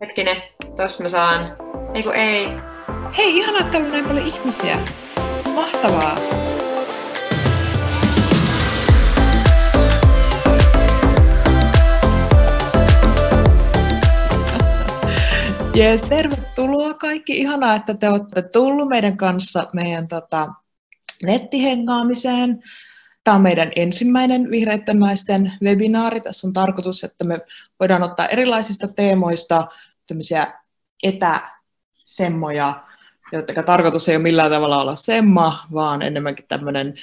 Hetkinen, tossa mä saan. Eiku ei. Hei, ihan että on näin paljon ihmisiä. Mahtavaa. Jees, tervetuloa kaikki. Ihanaa, että te olette tullut meidän kanssa meidän tota, nettihengaamiseen. Tämä on meidän ensimmäinen vihreiden naisten webinaari. Tässä on tarkoitus, että me voidaan ottaa erilaisista teemoista tämmöisiä etäsemmoja, jotka tarkoitus ei ole millään tavalla olla semma, vaan enemmänkin tämmöinen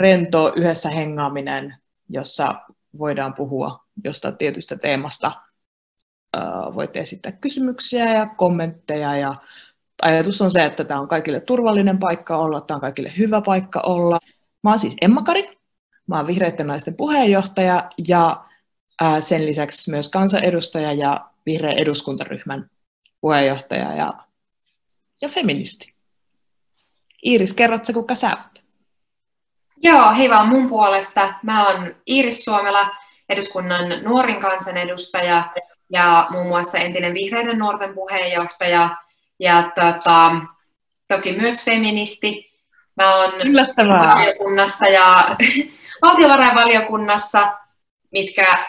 rento yhdessä hengaaminen, jossa voidaan puhua jostain tietystä teemasta. Voitte esittää kysymyksiä ja kommentteja ja ajatus on se, että tämä on kaikille turvallinen paikka olla, tämä on kaikille hyvä paikka olla. Mä oon siis Emma Kari, mä oon Vihreiden naisten puheenjohtaja ja sen lisäksi myös kansanedustaja ja vihreän eduskuntaryhmän puheenjohtaja ja, ja feministi. Iiris, kerrotko kuka sä oot? Joo, hei vaan mun puolesta. Mä oon Iiris Suomela, eduskunnan nuorin kansanedustaja ja muun muassa entinen vihreiden nuorten puheenjohtaja ja tota, toki myös feministi. Mä oon valiokunnassa ja valtiovarainvaliokunnassa, mitkä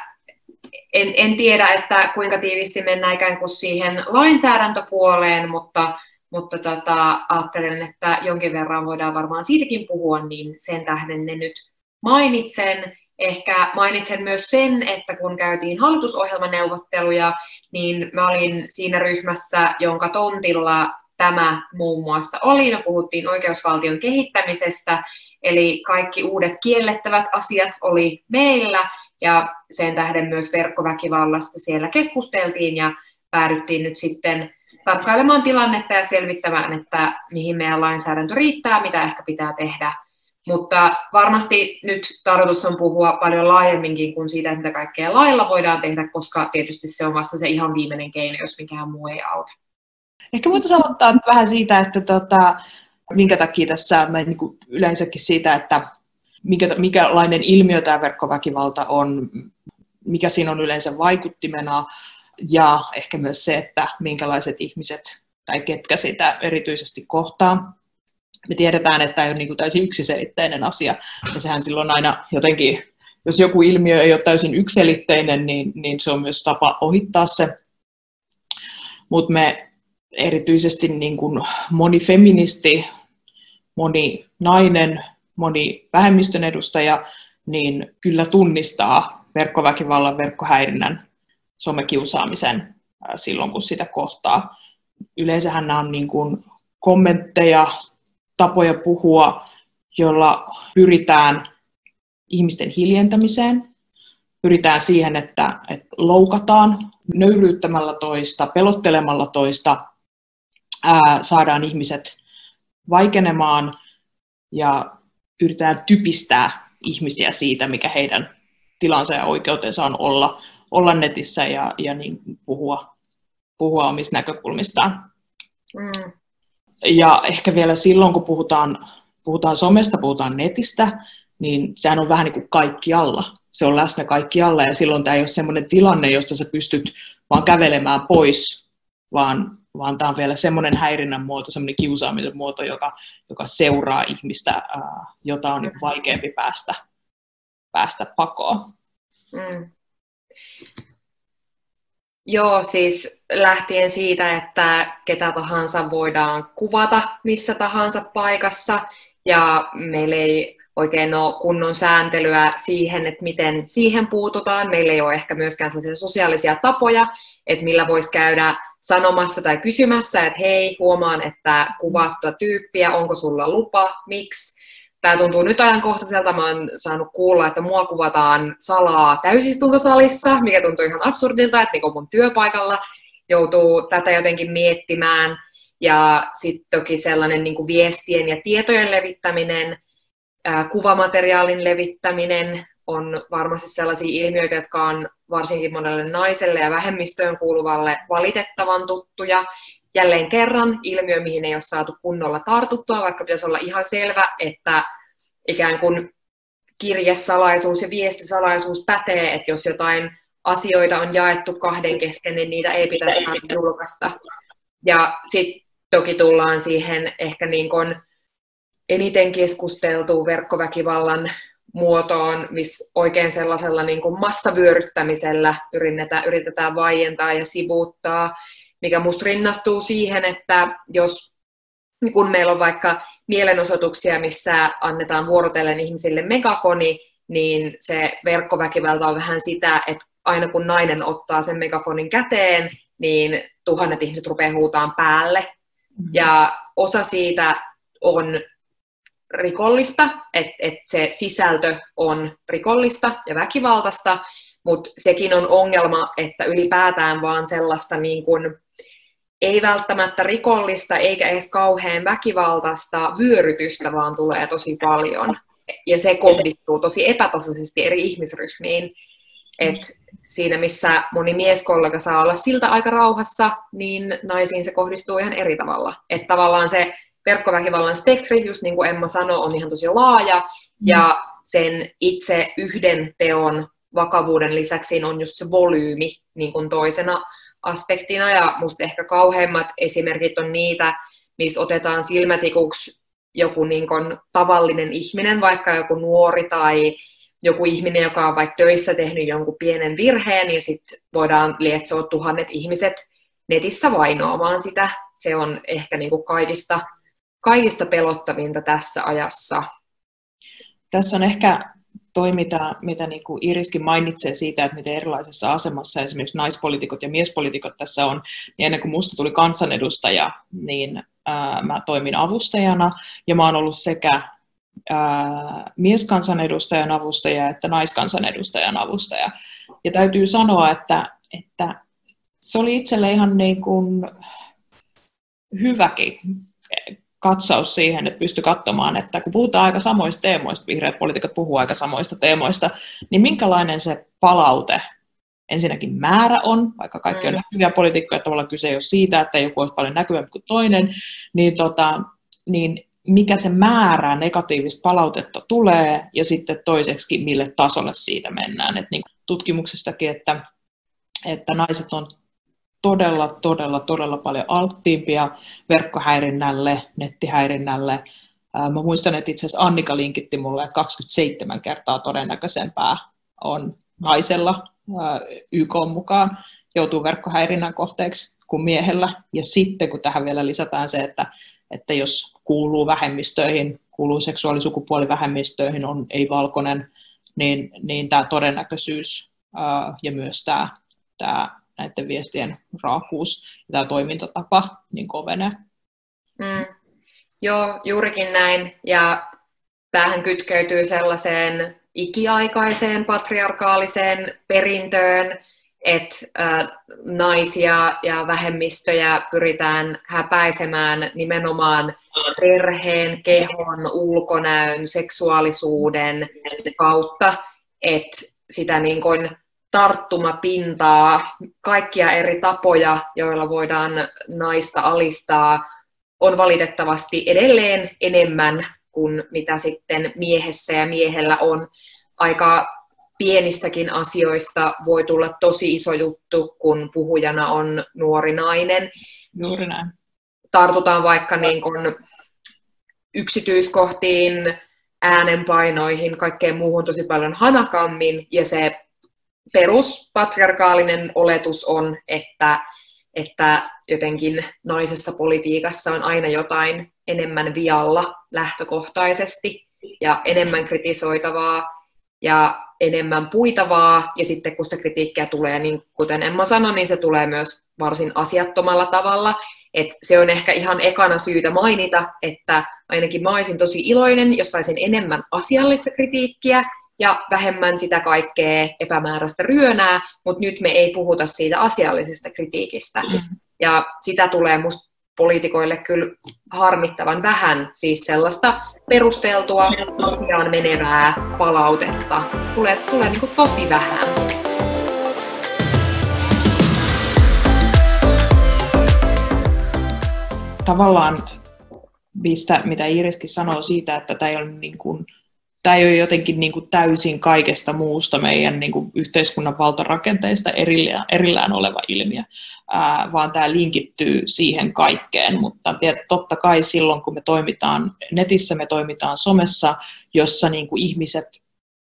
en, en tiedä, että kuinka tiivisti mennään ikään kuin siihen lainsäädäntöpuoleen, mutta, mutta tota, ajattelen, että jonkin verran voidaan varmaan siitäkin puhua, niin sen tähden ne nyt mainitsen. Ehkä mainitsen myös sen, että kun käytiin hallitusohjelmaneuvotteluja, niin mä olin siinä ryhmässä, jonka tontilla tämä muun muassa oli. Me puhuttiin oikeusvaltion kehittämisestä, eli kaikki uudet kiellettävät asiat oli meillä, ja sen tähden myös verkkoväkivallasta siellä keskusteltiin ja päädyttiin nyt sitten tarkkailemaan tilannetta ja selvittämään, että mihin meidän lainsäädäntö riittää, mitä ehkä pitää tehdä. Mutta varmasti nyt tarkoitus on puhua paljon laajemminkin kuin siitä, mitä kaikkea lailla voidaan tehdä, koska tietysti se on vasta se ihan viimeinen keino, jos mikään muu ei auta. Ehkä voitaisiin aloittaa vähän siitä, että tota, minkä takia tässä me niin yleensäkin siitä, että mikä, mikälainen ilmiö tämä verkkoväkivalta on, mikä siinä on yleensä vaikuttimena, ja ehkä myös se, että minkälaiset ihmiset tai ketkä sitä erityisesti kohtaa. Me tiedetään, että tämä ei ole niin täysin yksiselitteinen asia, ja sehän silloin aina jotenkin, jos joku ilmiö ei ole täysin yksiselitteinen, niin, niin se on myös tapa ohittaa se. Mutta me erityisesti niin kuin moni feministi, moni nainen, moni vähemmistön edustaja, niin kyllä tunnistaa verkkoväkivallan, verkkohäirinnän, somekiusaamisen silloin, kun sitä kohtaa. Yleensähän nämä on niin kuin kommentteja, tapoja puhua, jolla pyritään ihmisten hiljentämiseen, pyritään siihen, että, että loukataan nöyryyttämällä toista, pelottelemalla toista, ää, saadaan ihmiset vaikenemaan ja yritetään typistää ihmisiä siitä, mikä heidän tilansa ja oikeutensa on olla, olla netissä ja, ja niin puhua, puhua omista näkökulmistaan. Mm. Ja ehkä vielä silloin, kun puhutaan, puhutaan somesta, puhutaan netistä, niin sehän on vähän niin kuin kaikkialla. Se on läsnä kaikkialla ja silloin tämä ei ole sellainen tilanne, josta sä pystyt vaan kävelemään pois, vaan vaan tämä on vielä semmoinen häirinnän muoto, semmoinen kiusaamisen muoto, joka, joka seuraa ihmistä, jota on vaikeampi päästä, päästä pakoon. Mm. Joo, siis lähtien siitä, että ketä tahansa voidaan kuvata missä tahansa paikassa, ja meillä ei oikein ole kunnon sääntelyä siihen, että miten siihen puututaan. Meillä ei ole ehkä myöskään sellaisia sosiaalisia tapoja, että millä voisi käydä sanomassa tai kysymässä, että hei, huomaan, että kuvaat tuota tyyppiä, onko sulla lupa, miksi. Tämä tuntuu nyt ajankohtaiselta. Mä oon saanut kuulla, että mua kuvataan salaa täysistuntosalissa, mikä tuntuu ihan absurdilta, että niin mun työpaikalla joutuu tätä jotenkin miettimään. Ja sitten toki sellainen niin kuin viestien ja tietojen levittäminen, kuvamateriaalin levittäminen on varmasti sellaisia ilmiöitä, jotka on varsinkin monelle naiselle ja vähemmistöön kuuluvalle valitettavan tuttuja. Jälleen kerran ilmiö, mihin ei ole saatu kunnolla tartuttua, vaikka pitäisi olla ihan selvä, että ikään kuin kirjesalaisuus ja viestisalaisuus pätee, että jos jotain asioita on jaettu kahden kesken, niin niitä ei pitäisi saada julkaista. Ja sitten toki tullaan siihen ehkä niin kuin eniten keskusteltuun verkkoväkivallan muotoon, missä oikein sellaisella niin kuin massavyöryttämisellä yritetään, yritetään vaientaa ja sivuuttaa, mikä musta rinnastuu siihen, että jos kun meillä on vaikka mielenosoituksia, missä annetaan vuorotellen ihmisille megafoni, niin se verkkoväkivalta on vähän sitä, että aina kun nainen ottaa sen megafonin käteen, niin tuhannet ihmiset rupeaa huutaan päälle. Mm-hmm. Ja osa siitä on rikollista, että et se sisältö on rikollista ja väkivaltaista, mutta sekin on ongelma, että ylipäätään vaan sellaista niin kun, ei välttämättä rikollista eikä edes kauhean väkivaltaista vyörytystä, vaan tulee tosi paljon. Ja se kohdistuu tosi epätasaisesti eri ihmisryhmiin. Et siinä, missä moni mieskollega saa olla siltä aika rauhassa, niin naisiin se kohdistuu ihan eri tavalla. Että tavallaan se verkkoväkivallan spektri, just niin kuin Emma sanoi, on ihan tosi laaja, ja sen itse yhden teon vakavuuden lisäksi on just se volyymi niin kuin toisena aspektina, ja musta ehkä kauheimmat esimerkit on niitä, missä otetaan silmätikuksi joku niin kuin tavallinen ihminen, vaikka joku nuori tai joku ihminen, joka on vaikka töissä tehnyt jonkun pienen virheen, niin sitten voidaan lietsoa tuhannet ihmiset netissä vainoamaan sitä. Se on ehkä niin kuin kaikista, kaikista pelottavinta tässä ajassa. Tässä on ehkä toi, mitä, mitä niin kuin Iriskin mainitsee siitä, että miten erilaisessa asemassa esimerkiksi naispolitiikot ja miespolitiikot tässä on, niin ennen kuin musta tuli kansanedustaja, niin ää, mä toimin avustajana, ja mä oon ollut sekä ää, mieskansanedustajan avustaja että naiskansanedustajan avustaja. Ja täytyy sanoa, että, että se oli itselle ihan niin kuin hyväkin katsaus siihen, että pysty katsomaan, että kun puhutaan aika samoista teemoista, vihreät poliitikot puhuu aika samoista teemoista, niin minkälainen se palaute ensinnäkin määrä on, vaikka kaikki on mm. näkyviä poliitikkoja, tavallaan kyse ei ole siitä, että joku olisi paljon näkyvämpi kuin toinen, niin, tota, niin mikä se määrä negatiivista palautetta tulee, ja sitten toiseksi, mille tasolle siitä mennään. Et niin tutkimuksestakin, että, että naiset on todella, todella, todella paljon alttiimpia verkkohäirinnälle, nettihäirinnälle. Mä muistan, että itse asiassa Annika linkitti mulle, että 27 kertaa todennäköisempää on naisella YK mukaan joutuu verkkohäirinnän kohteeksi kuin miehellä. Ja sitten kun tähän vielä lisätään se, että, että jos kuuluu vähemmistöihin, kuuluu seksuaalisukupuolivähemmistöihin, on ei-valkoinen, niin, niin tämä todennäköisyys ja myös tämä, tämä näiden viestien raakuus ja tämä toimintatapa niin kovenee. Mm. Joo, juurikin näin. Ja tämähän kytkeytyy sellaiseen ikiaikaiseen patriarkaaliseen perintöön, että äh, naisia ja vähemmistöjä pyritään häpäisemään nimenomaan perheen, kehon, ulkonäön, seksuaalisuuden kautta, että sitä niin kuin tarttumapintaa, kaikkia eri tapoja, joilla voidaan naista alistaa, on valitettavasti edelleen enemmän kuin mitä sitten miehessä ja miehellä on. Aika pienistäkin asioista voi tulla tosi iso juttu, kun puhujana on nuori nainen. Juuri näin. Tartutaan vaikka niin kuin yksityiskohtiin, äänenpainoihin, kaikkeen muuhun tosi paljon hanakammin, ja se peruspatriarkaalinen oletus on, että, että jotenkin naisessa politiikassa on aina jotain enemmän vialla lähtökohtaisesti ja enemmän kritisoitavaa ja enemmän puitavaa, ja sitten kun sitä kritiikkiä tulee, niin kuten Emma sanoi, niin se tulee myös varsin asiattomalla tavalla, et se on ehkä ihan ekana syytä mainita, että ainakin mä olisin tosi iloinen, jos saisin enemmän asiallista kritiikkiä, ja vähemmän sitä kaikkea epämääräistä ryönää, mutta nyt me ei puhuta siitä asiallisesta kritiikistä. Mm. Ja sitä tulee musta poliitikoille kyllä harmittavan vähän, siis sellaista perusteltua asiaan menevää palautetta. Tulee, tulee niin tosi vähän. Tavallaan, mistä, mitä Iriskin sanoo siitä, että tämä ei ole niin kuin tämä ei ole jotenkin niin kuin täysin kaikesta muusta meidän niin kuin yhteiskunnan valtarakenteista erillään, erillään oleva ilmiö, ää, vaan tämä linkittyy siihen kaikkeen. Mutta totta kai silloin, kun me toimitaan netissä, me toimitaan somessa, jossa niin kuin ihmiset,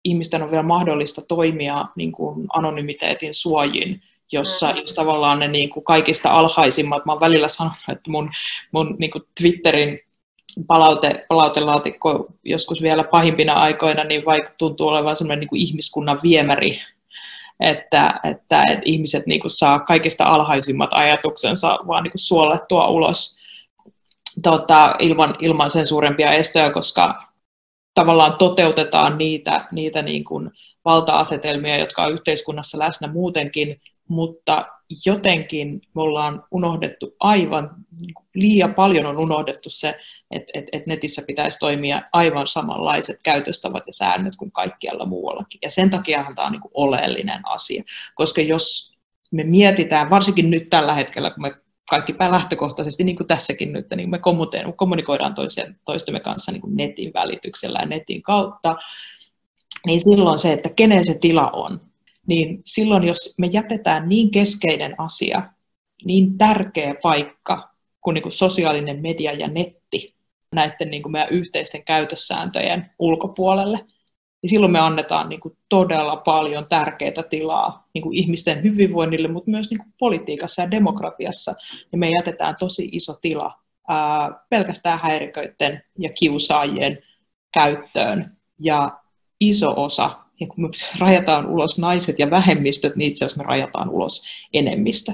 ihmisten on vielä mahdollista toimia niin kuin anonymiteetin suojin, jossa mm. jos tavallaan ne niin kuin kaikista alhaisimmat, mä oon välillä sanonut, että mun, mun niin kuin Twitterin palaute, palautelaatikko joskus vielä pahimpina aikoina, niin vaikka tuntuu olevan sellainen niin kuin ihmiskunnan viemäri, että, että, että ihmiset niin kuin saa kaikista alhaisimmat ajatuksensa vaan niin kuin suolettua ulos tota, ilman, ilman sen suurempia estöjä, koska tavallaan toteutetaan niitä, niitä niin kuin valta-asetelmia, jotka on yhteiskunnassa läsnä muutenkin, mutta jotenkin me ollaan unohdettu aivan, niin liian paljon on unohdettu se, että et, et netissä pitäisi toimia aivan samanlaiset käytöstavat ja säännöt kuin kaikkialla muuallakin. Ja sen takiahan tämä on niin oleellinen asia, koska jos me mietitään, varsinkin nyt tällä hetkellä, kun me kaikki lähtökohtaisesti, niin kuin tässäkin nyt, niin me kommunikoidaan toistemme kanssa niin kuin netin välityksellä ja netin kautta, niin silloin se, että kenen se tila on, niin silloin jos me jätetään niin keskeinen asia, niin tärkeä paikka kuin, niin kuin sosiaalinen media ja netti näiden niin kuin meidän yhteisten käytössääntöjen ulkopuolelle, niin silloin me annetaan niin kuin todella paljon tärkeää tilaa niin kuin ihmisten hyvinvoinnille, mutta myös niin kuin politiikassa ja demokratiassa, niin me jätetään tosi iso tila ää, pelkästään häiriköiden ja kiusaajien käyttöön. Ja iso osa ja kun me rajataan ulos naiset ja vähemmistöt, niin itse asiassa me rajataan ulos enemmistö.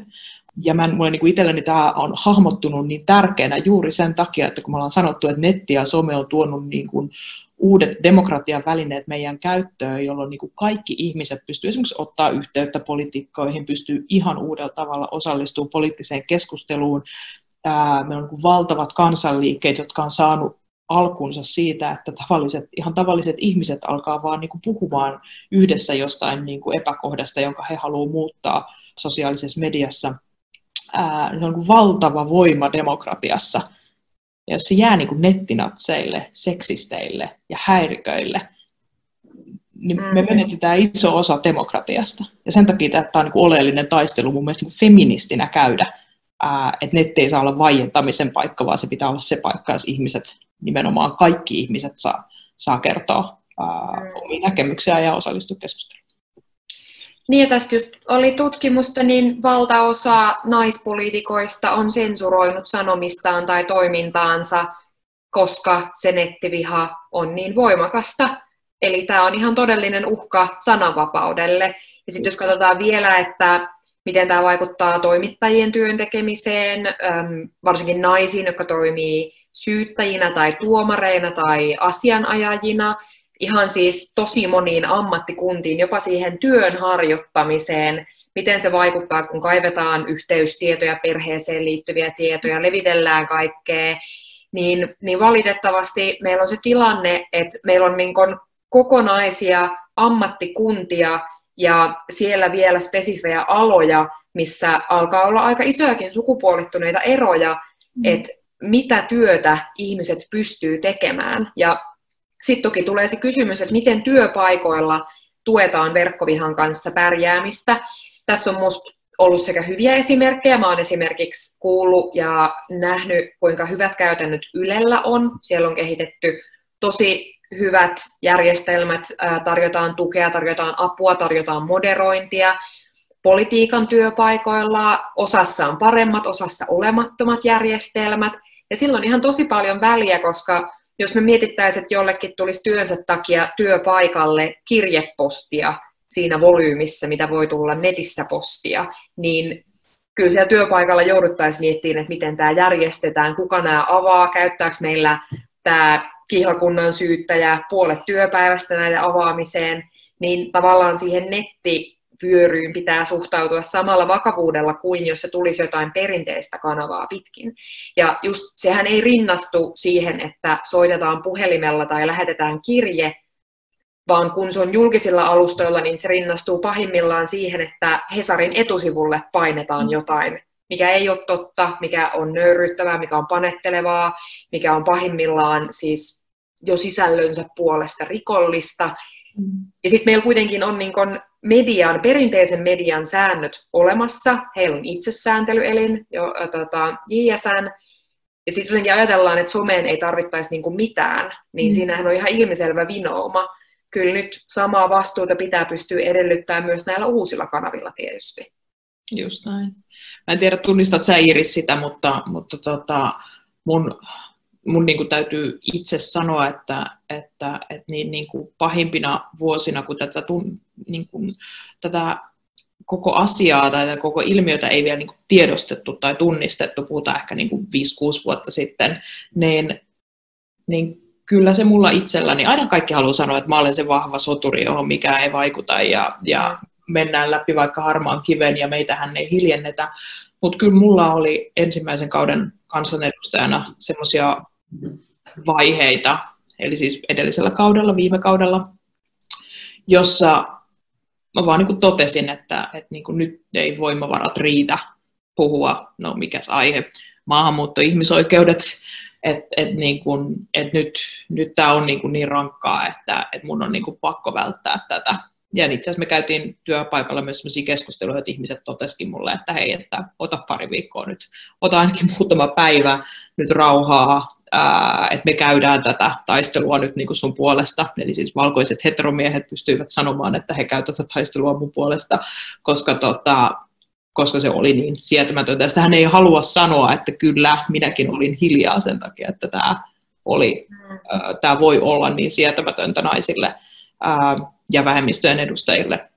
Ja mä, mulle niin itselleni tämä on hahmottunut niin tärkeänä juuri sen takia, että kun me ollaan sanottu, että netti ja some on tuonut niin kuin uudet demokratian välineet meidän käyttöön, jolloin niin kuin kaikki ihmiset pystyy esimerkiksi ottaa yhteyttä poliitikkoihin, pystyy ihan uudella tavalla osallistumaan poliittiseen keskusteluun. Meillä on niin valtavat kansanliikkeet, jotka on saanut alkunsa siitä, että tavalliset, ihan tavalliset ihmiset alkaa vaan niin kuin puhumaan yhdessä jostain niin kuin epäkohdasta, jonka he haluavat muuttaa sosiaalisessa mediassa. Ää, se on niin valtava voima demokratiassa. Ja jos se jää niin kuin nettinatseille, seksisteille ja häiriköille, niin me mm. menetetään iso osa demokratiasta. Ja sen takia tämä on niin kuin oleellinen taistelu mun mielestä niin feministinä käydä, että netti ei saa olla vaientamisen paikka, vaan se pitää olla se paikka, jos ihmiset nimenomaan kaikki ihmiset saa, saa kertoa ää, mm. omia näkemyksiä ja osallistua keskusteluun. Niin ja tästä just oli tutkimusta, niin valtaosa naispoliitikoista on sensuroinut sanomistaan tai toimintaansa, koska se nettiviha on niin voimakasta. Eli tämä on ihan todellinen uhka sananvapaudelle. Ja sitten jos katsotaan vielä, että miten tämä vaikuttaa toimittajien työn tekemiseen, varsinkin naisiin, jotka toimii syyttäjinä tai tuomareina tai asianajajina, ihan siis tosi moniin ammattikuntiin, jopa siihen työn harjoittamiseen, miten se vaikuttaa, kun kaivetaan yhteystietoja, perheeseen liittyviä tietoja, levitellään kaikkea, niin, niin valitettavasti meillä on se tilanne, että meillä on niin kokonaisia ammattikuntia ja siellä vielä spesifejä aloja, missä alkaa olla aika isojakin sukupuolittuneita eroja, mm. että mitä työtä ihmiset pystyy tekemään. Ja sitten toki tulee se kysymys, että miten työpaikoilla tuetaan verkkovihan kanssa pärjäämistä. Tässä on minusta ollut sekä hyviä esimerkkejä. Mä oon esimerkiksi kuullut ja nähnyt, kuinka hyvät käytännöt Ylellä on. Siellä on kehitetty tosi hyvät järjestelmät, tarjotaan tukea, tarjotaan apua, tarjotaan moderointia. Politiikan työpaikoilla osassa on paremmat, osassa olemattomat järjestelmät. Ja silloin ihan tosi paljon väliä, koska jos me mietittäisiin, että jollekin tulisi työnsä takia työpaikalle kirjepostia siinä volyymissa, mitä voi tulla netissä postia, niin kyllä siellä työpaikalla jouduttaisiin miettimään, että miten tämä järjestetään, kuka nämä avaa, käyttääkö meillä tämä kihlakunnan syyttäjä puolet työpäivästä näiden avaamiseen, niin tavallaan siihen netti vyöryyn pitää suhtautua samalla vakavuudella kuin jos se tulisi jotain perinteistä kanavaa pitkin. Ja just sehän ei rinnastu siihen, että soitetaan puhelimella tai lähetetään kirje, vaan kun se on julkisilla alustoilla, niin se rinnastuu pahimmillaan siihen, että Hesarin etusivulle painetaan jotain, mikä ei ole totta, mikä on nöyryttävää, mikä on panettelevaa, mikä on pahimmillaan siis jo sisällönsä puolesta rikollista. Mm. Ja sitten meillä kuitenkin on niin kun median, perinteisen median säännöt olemassa. Heillä on itsesääntelyelin, jo, tota, JSN, ja sitten jotenkin ajatellaan, että someen ei tarvittaisi niinku mitään, niin mm. siinähän on ihan ilmiselvä vinouma. Kyllä nyt samaa vastuuta pitää pystyä edellyttämään myös näillä uusilla kanavilla tietysti. Just näin. Mä en tiedä, tunnistat sä Iris sitä, mutta, mutta tota, mun, mun niin kuin täytyy itse sanoa, että, että, että niin, niin kuin pahimpina vuosina, kun tätä, tun, niin kuin, tätä koko asiaa tai koko ilmiötä ei vielä niin kuin tiedostettu tai tunnistettu, puhutaan ehkä niin kuin 5-6 vuotta sitten, niin, niin kyllä se mulla itselläni, aina kaikki haluaa sanoa, että mä olen se vahva soturi, johon mikään ei vaikuta ja, ja mennään läpi vaikka harmaan kiven ja meitähän ei hiljennetä, mutta kyllä mulla oli ensimmäisen kauden kansanedustajana semmoisia vaiheita, eli siis edellisellä kaudella, viime kaudella, jossa mä vaan niin totesin, että, että niin nyt ei voimavarat riitä puhua, no mikäs aihe, maahanmuutto, ihmisoikeudet, että et niin et nyt, nyt tämä on niin, niin rankkaa, että et mun on niin pakko välttää tätä. Ja itse asiassa me käytiin työpaikalla myös sellaisia keskusteluja, että ihmiset totesikin mulle, että hei, että ota pari viikkoa nyt, ota ainakin muutama päivä nyt rauhaa, että me käydään tätä taistelua nyt niin kuin sun puolesta. Eli siis valkoiset heteromiehet pystyivät sanomaan, että he käyvät tätä taistelua mun puolesta, koska, tota, koska se oli niin sietämätöntä. Sitä hän ei halua sanoa, että kyllä, minäkin olin hiljaa sen takia, että tämä, oli, tämä voi olla niin sietämätöntä naisille ja vähemmistöjen edustajille.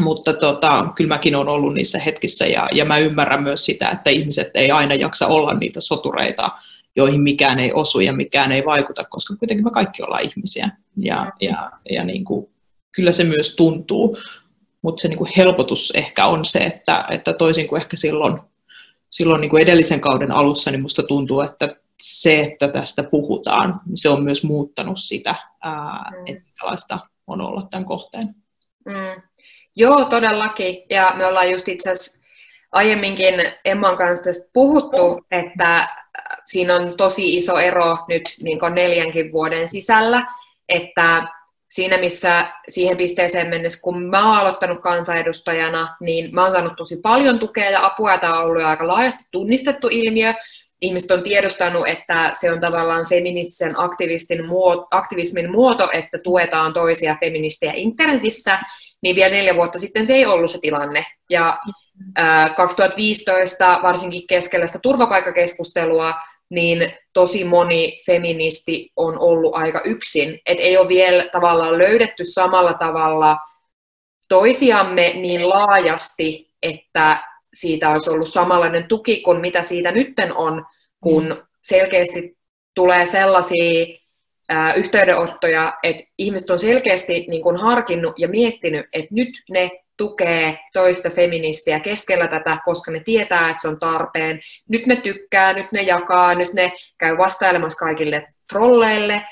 Mutta tota, kyllä mäkin olen ollut niissä hetkissä ja, ja mä ymmärrän myös sitä, että ihmiset ei aina jaksa olla niitä sotureita, joihin mikään ei osu ja mikään ei vaikuta, koska kuitenkin me kaikki ollaan ihmisiä. Ja, ja, ja niin kuin, kyllä se myös tuntuu, mutta se niin kuin helpotus ehkä on se, että, että toisin kuin ehkä silloin, silloin niin kuin edellisen kauden alussa, niin musta tuntuu, että se, että tästä puhutaan, se on myös muuttanut sitä, ää, mm. että minkälaista on olla tämän kohteen. Mm. Joo, todellakin. Ja me ollaan just itse asiassa aiemminkin Emman kanssa tästä puhuttu, että siinä on tosi iso ero nyt niin neljänkin vuoden sisällä, että siinä missä siihen pisteeseen mennessä, kun mä oon aloittanut kansanedustajana, niin mä oon saanut tosi paljon tukea ja apua, ja tämä on ollut aika laajasti tunnistettu ilmiö. Ihmiset on tiedostanut, että se on tavallaan feministisen aktivistin muoto, aktivismin muoto, että tuetaan toisia feministejä internetissä, niin vielä neljä vuotta sitten se ei ollut se tilanne. Ja 2015, varsinkin keskellä sitä turvapaikkakeskustelua, niin tosi moni feministi on ollut aika yksin. Et ei ole vielä tavallaan löydetty samalla tavalla toisiamme niin laajasti, että siitä olisi ollut samanlainen tuki kuin mitä siitä nytten on, kun mm. selkeästi tulee sellaisia ää, yhteydenottoja, että ihmiset on selkeästi niin kun harkinnut ja miettinyt, että nyt ne tukee toista feministiä keskellä tätä, koska ne tietää, että se on tarpeen. Nyt ne tykkää, nyt ne jakaa, nyt ne käy vastailemassa kaikille trolleille,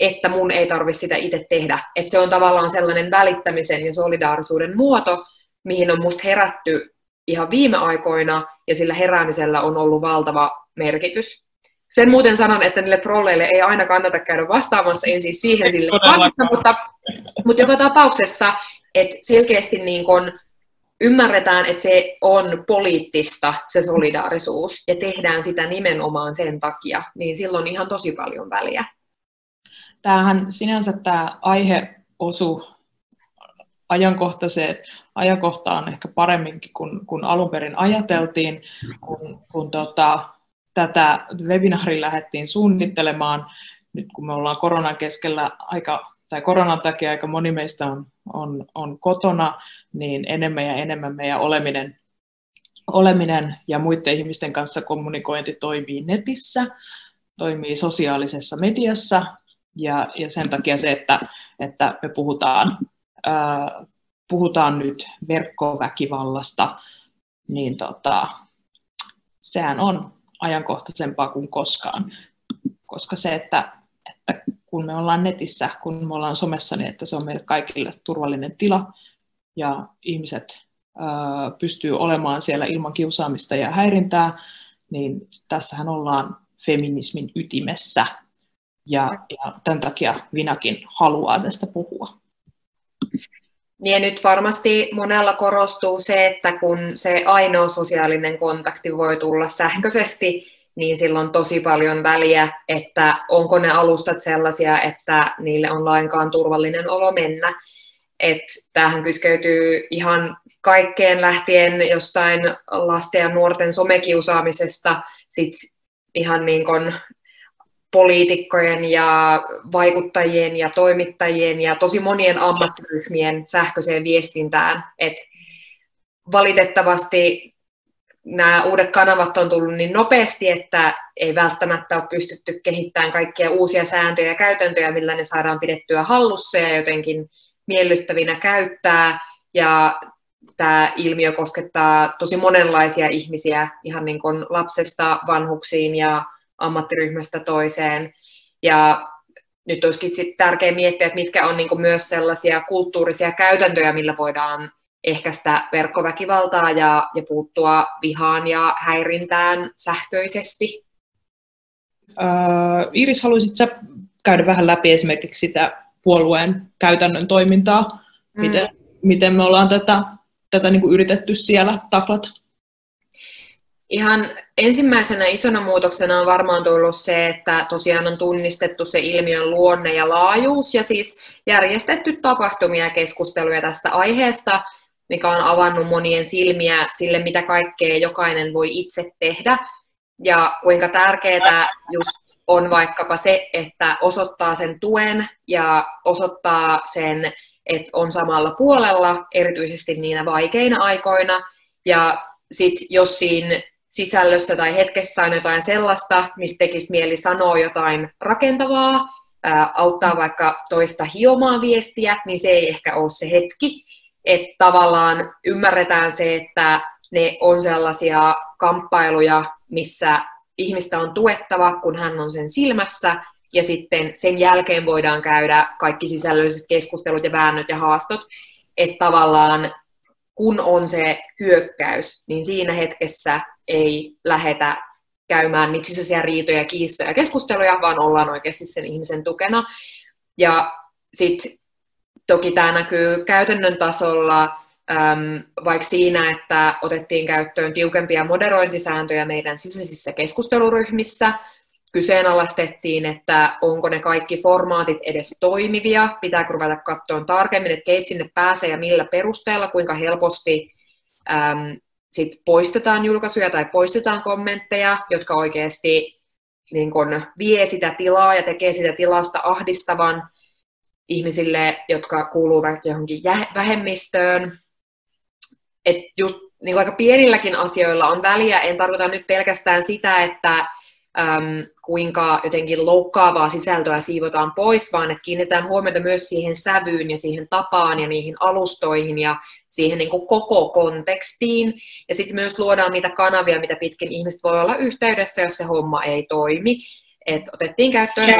että mun ei tarvitse sitä itse tehdä. Että se on tavallaan sellainen välittämisen ja solidaarisuuden muoto, mihin on musta herätty ihan viime aikoina, ja sillä heräämisellä on ollut valtava merkitys. Sen muuten sanon, että niille trolleille ei aina kannata käydä vastaamassa, en siis siihen sille kannata, mutta, mutta joka tapauksessa että selkeästi niin kun ymmärretään, että se on poliittista, se solidaarisuus, ja tehdään sitä nimenomaan sen takia, niin silloin ihan tosi paljon väliä. Tämähän sinänsä tämä aihe osu ajankohtaiseen ajankohtaan ehkä paremminkin kuin, kuin alun perin ajateltiin, kun, kun tota, tätä webinaaria lähdettiin suunnittelemaan. Nyt kun me ollaan koronan keskellä aika tai koronan takia aika moni meistä on, on, on kotona, niin enemmän ja enemmän meidän oleminen, oleminen ja muiden ihmisten kanssa kommunikointi toimii netissä, toimii sosiaalisessa mediassa, ja, ja sen takia se, että, että me puhutaan, puhutaan nyt verkkoväkivallasta, niin tota, sehän on ajankohtaisempaa kuin koskaan, koska se, että, että kun me ollaan netissä, kun me ollaan somessa, niin että se on meille kaikille turvallinen tila ja ihmiset ää, pystyy olemaan siellä ilman kiusaamista ja häirintää, niin tässähän ollaan feminismin ytimessä. Ja, ja tämän takia Vinakin haluaa tästä puhua. Niin ja nyt varmasti monella korostuu se, että kun se ainoa sosiaalinen kontakti voi tulla sähköisesti, niin silloin on tosi paljon väliä, että onko ne alustat sellaisia, että niille on lainkaan turvallinen olo mennä. Et tämähän kytkeytyy ihan kaikkeen lähtien jostain lasten ja nuorten somekiusaamisesta, sit ihan niin kuin poliitikkojen ja vaikuttajien ja toimittajien ja tosi monien ammattiryhmien sähköiseen viestintään. Et valitettavasti nämä uudet kanavat on tullut niin nopeasti, että ei välttämättä ole pystytty kehittämään kaikkia uusia sääntöjä ja käytäntöjä, millä ne saadaan pidettyä hallussa ja jotenkin miellyttävinä käyttää. Ja tämä ilmiö koskettaa tosi monenlaisia ihmisiä, ihan niin kuin lapsesta vanhuksiin ja ammattiryhmästä toiseen. Ja nyt olisikin sit tärkeää miettiä, että mitkä on niin myös sellaisia kulttuurisia käytäntöjä, millä voidaan ehkäistä verkkoväkivaltaa ja, ja puuttua vihaan ja häirintään sähköisesti. Uh, Iris, haluaisitko käydä vähän läpi esimerkiksi sitä puolueen käytännön toimintaa? Mm. Miten, miten me ollaan tätä, tätä niin kuin yritetty siellä taklata? Ihan ensimmäisenä isona muutoksena on varmaan tullut se, että tosiaan on tunnistettu se ilmiön luonne ja laajuus ja siis järjestetty tapahtumia ja keskusteluja tästä aiheesta, mikä on avannut monien silmiä sille, mitä kaikkea jokainen voi itse tehdä ja kuinka tärkeää just on vaikkapa se, että osoittaa sen tuen ja osoittaa sen, että on samalla puolella, erityisesti niinä vaikeina aikoina. Ja sitten jos siinä sisällössä tai hetkessä on jotain sellaista, mistä tekisi mieli sanoa jotain rakentavaa, ää, auttaa vaikka toista hiomaan viestiä, niin se ei ehkä ole se hetki. Että tavallaan ymmärretään se, että ne on sellaisia kamppailuja, missä ihmistä on tuettava, kun hän on sen silmässä, ja sitten sen jälkeen voidaan käydä kaikki sisällölliset keskustelut ja väännöt ja haastot, että tavallaan kun on se hyökkäys, niin siinä hetkessä ei lähetä käymään niitä sisäisiä riitoja, kiistoja ja keskusteluja, vaan ollaan oikeasti sen ihmisen tukena. Ja sitten toki tämä näkyy käytännön tasolla, vaikka siinä, että otettiin käyttöön tiukempia moderointisääntöjä meidän sisäisissä keskusteluryhmissä, kyseenalaistettiin, että onko ne kaikki formaatit edes toimivia, pitääkö ruveta katsoa tarkemmin, että keit sinne pääsee ja millä perusteella, kuinka helposti äm, sit poistetaan julkaisuja tai poistetaan kommentteja, jotka oikeasti niin kun, vie sitä tilaa ja tekee sitä tilasta ahdistavan ihmisille, jotka kuuluvat johonkin vähemmistöön. Et just niin aika pienilläkin asioilla on väliä. En tarkoita nyt pelkästään sitä, että äm, kuinka jotenkin loukkaavaa sisältöä siivotaan pois, vaan että kiinnitetään huomiota myös siihen sävyyn ja siihen tapaan ja niihin alustoihin ja siihen niin kuin koko kontekstiin. Ja sitten myös luodaan niitä kanavia, mitä pitkin ihmiset voi olla yhteydessä, jos se homma ei toimi. Et otettiin käyttöön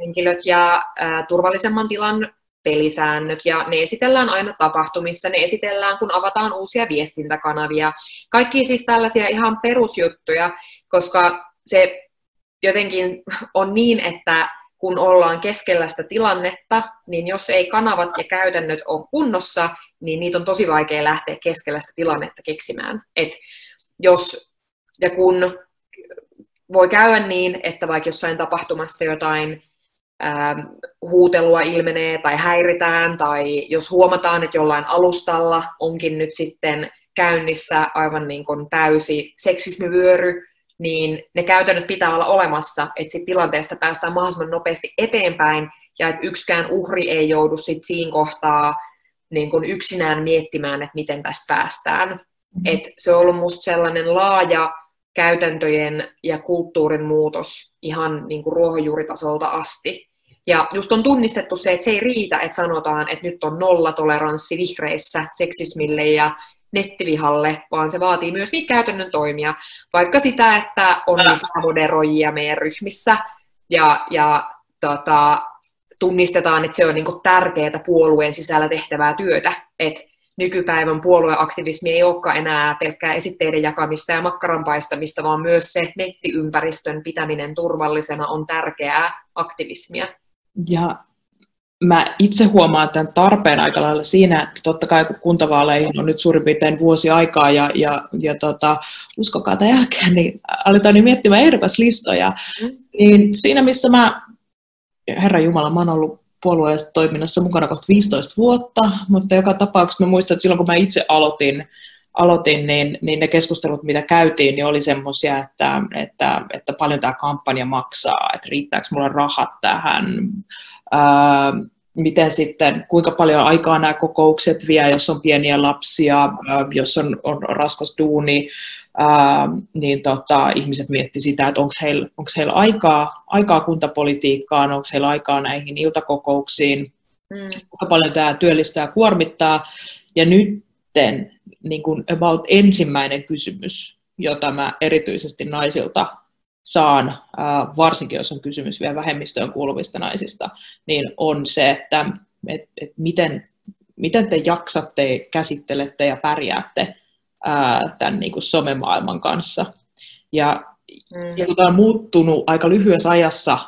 henkilöt ja ää, turvallisemman tilan pelisäännöt, ja ne esitellään aina tapahtumissa, ne esitellään, kun avataan uusia viestintäkanavia. Kaikki siis tällaisia ihan perusjuttuja, koska se jotenkin on niin, että kun ollaan keskellä sitä tilannetta, niin jos ei kanavat ja käytännöt ole kunnossa, niin niitä on tosi vaikea lähteä keskellä sitä tilannetta keksimään. Et jos ja kun voi käydä niin, että vaikka jossain tapahtumassa jotain ähm, huutelua ilmenee tai häiritään, tai jos huomataan, että jollain alustalla onkin nyt sitten käynnissä aivan niin kuin täysi seksismivyöry, niin ne käytännöt pitää olla olemassa, että sit tilanteesta päästään mahdollisimman nopeasti eteenpäin, ja että yksikään uhri ei joudu sit siinä kohtaa niin kun yksinään miettimään, että miten tästä päästään. Mm-hmm. Et se on ollut musta sellainen laaja käytäntöjen ja kulttuurin muutos ihan niin kuin ruohonjuuritasolta asti. Ja just on tunnistettu se, että se ei riitä, että sanotaan, että nyt on nollatoleranssi vihreissä seksismille ja nettivihalle, vaan se vaatii myös niitä käytännön toimia. Vaikka sitä, että on lisää moderoijia meidän ryhmissä ja, ja tota, tunnistetaan, että se on niinku tärkeää puolueen sisällä tehtävää työtä. Et nykypäivän puolueaktivismi ei olekaan enää pelkkää esitteiden jakamista ja makkaran paistamista, vaan myös se nettiympäristön pitäminen turvallisena on tärkeää aktivismia. Ja mä itse huomaan tämän tarpeen aika lailla siinä, että totta kai kun kuntavaaleihin on nyt suurin piirtein vuosi aikaa ja, ja, ja tota, uskokaa tämän jälkeen, niin aletaan niin miettimään ehdokaslistoja, mm. niin siinä missä mä, herra Jumala, mä oon ollut puolueessa toiminnassa mukana kohta 15 vuotta, mutta joka tapauksessa mä muistan, että silloin kun mä itse aloitin, aloitin niin, niin ne keskustelut, mitä käytiin, niin oli semmoisia, että, että, että paljon tämä kampanja maksaa, että riittääkö mulla rahat tähän, ää, miten sitten, kuinka paljon aikaa nämä kokoukset vie, jos on pieniä lapsia, ää, jos on, on raskas duuni, ää, niin tota, ihmiset miettivät sitä, että onko heillä, onko heillä aikaa, aikaa kuntapolitiikkaan, onko heillä aikaa näihin iltakokouksiin, mm. kuinka paljon tämä työllistää ja kuormittaa. Ja nytten niin kuin about ensimmäinen kysymys, jota mä erityisesti naisilta saan, varsinkin jos on kysymys vielä vähemmistöön kuuluvista naisista, niin on se, että et, et miten, miten te jaksatte, käsittelette ja pärjäätte ää, tämän niin kuin somemaailman kanssa. Ja, mm. ja tämä on muuttunut aika lyhyessä ajassa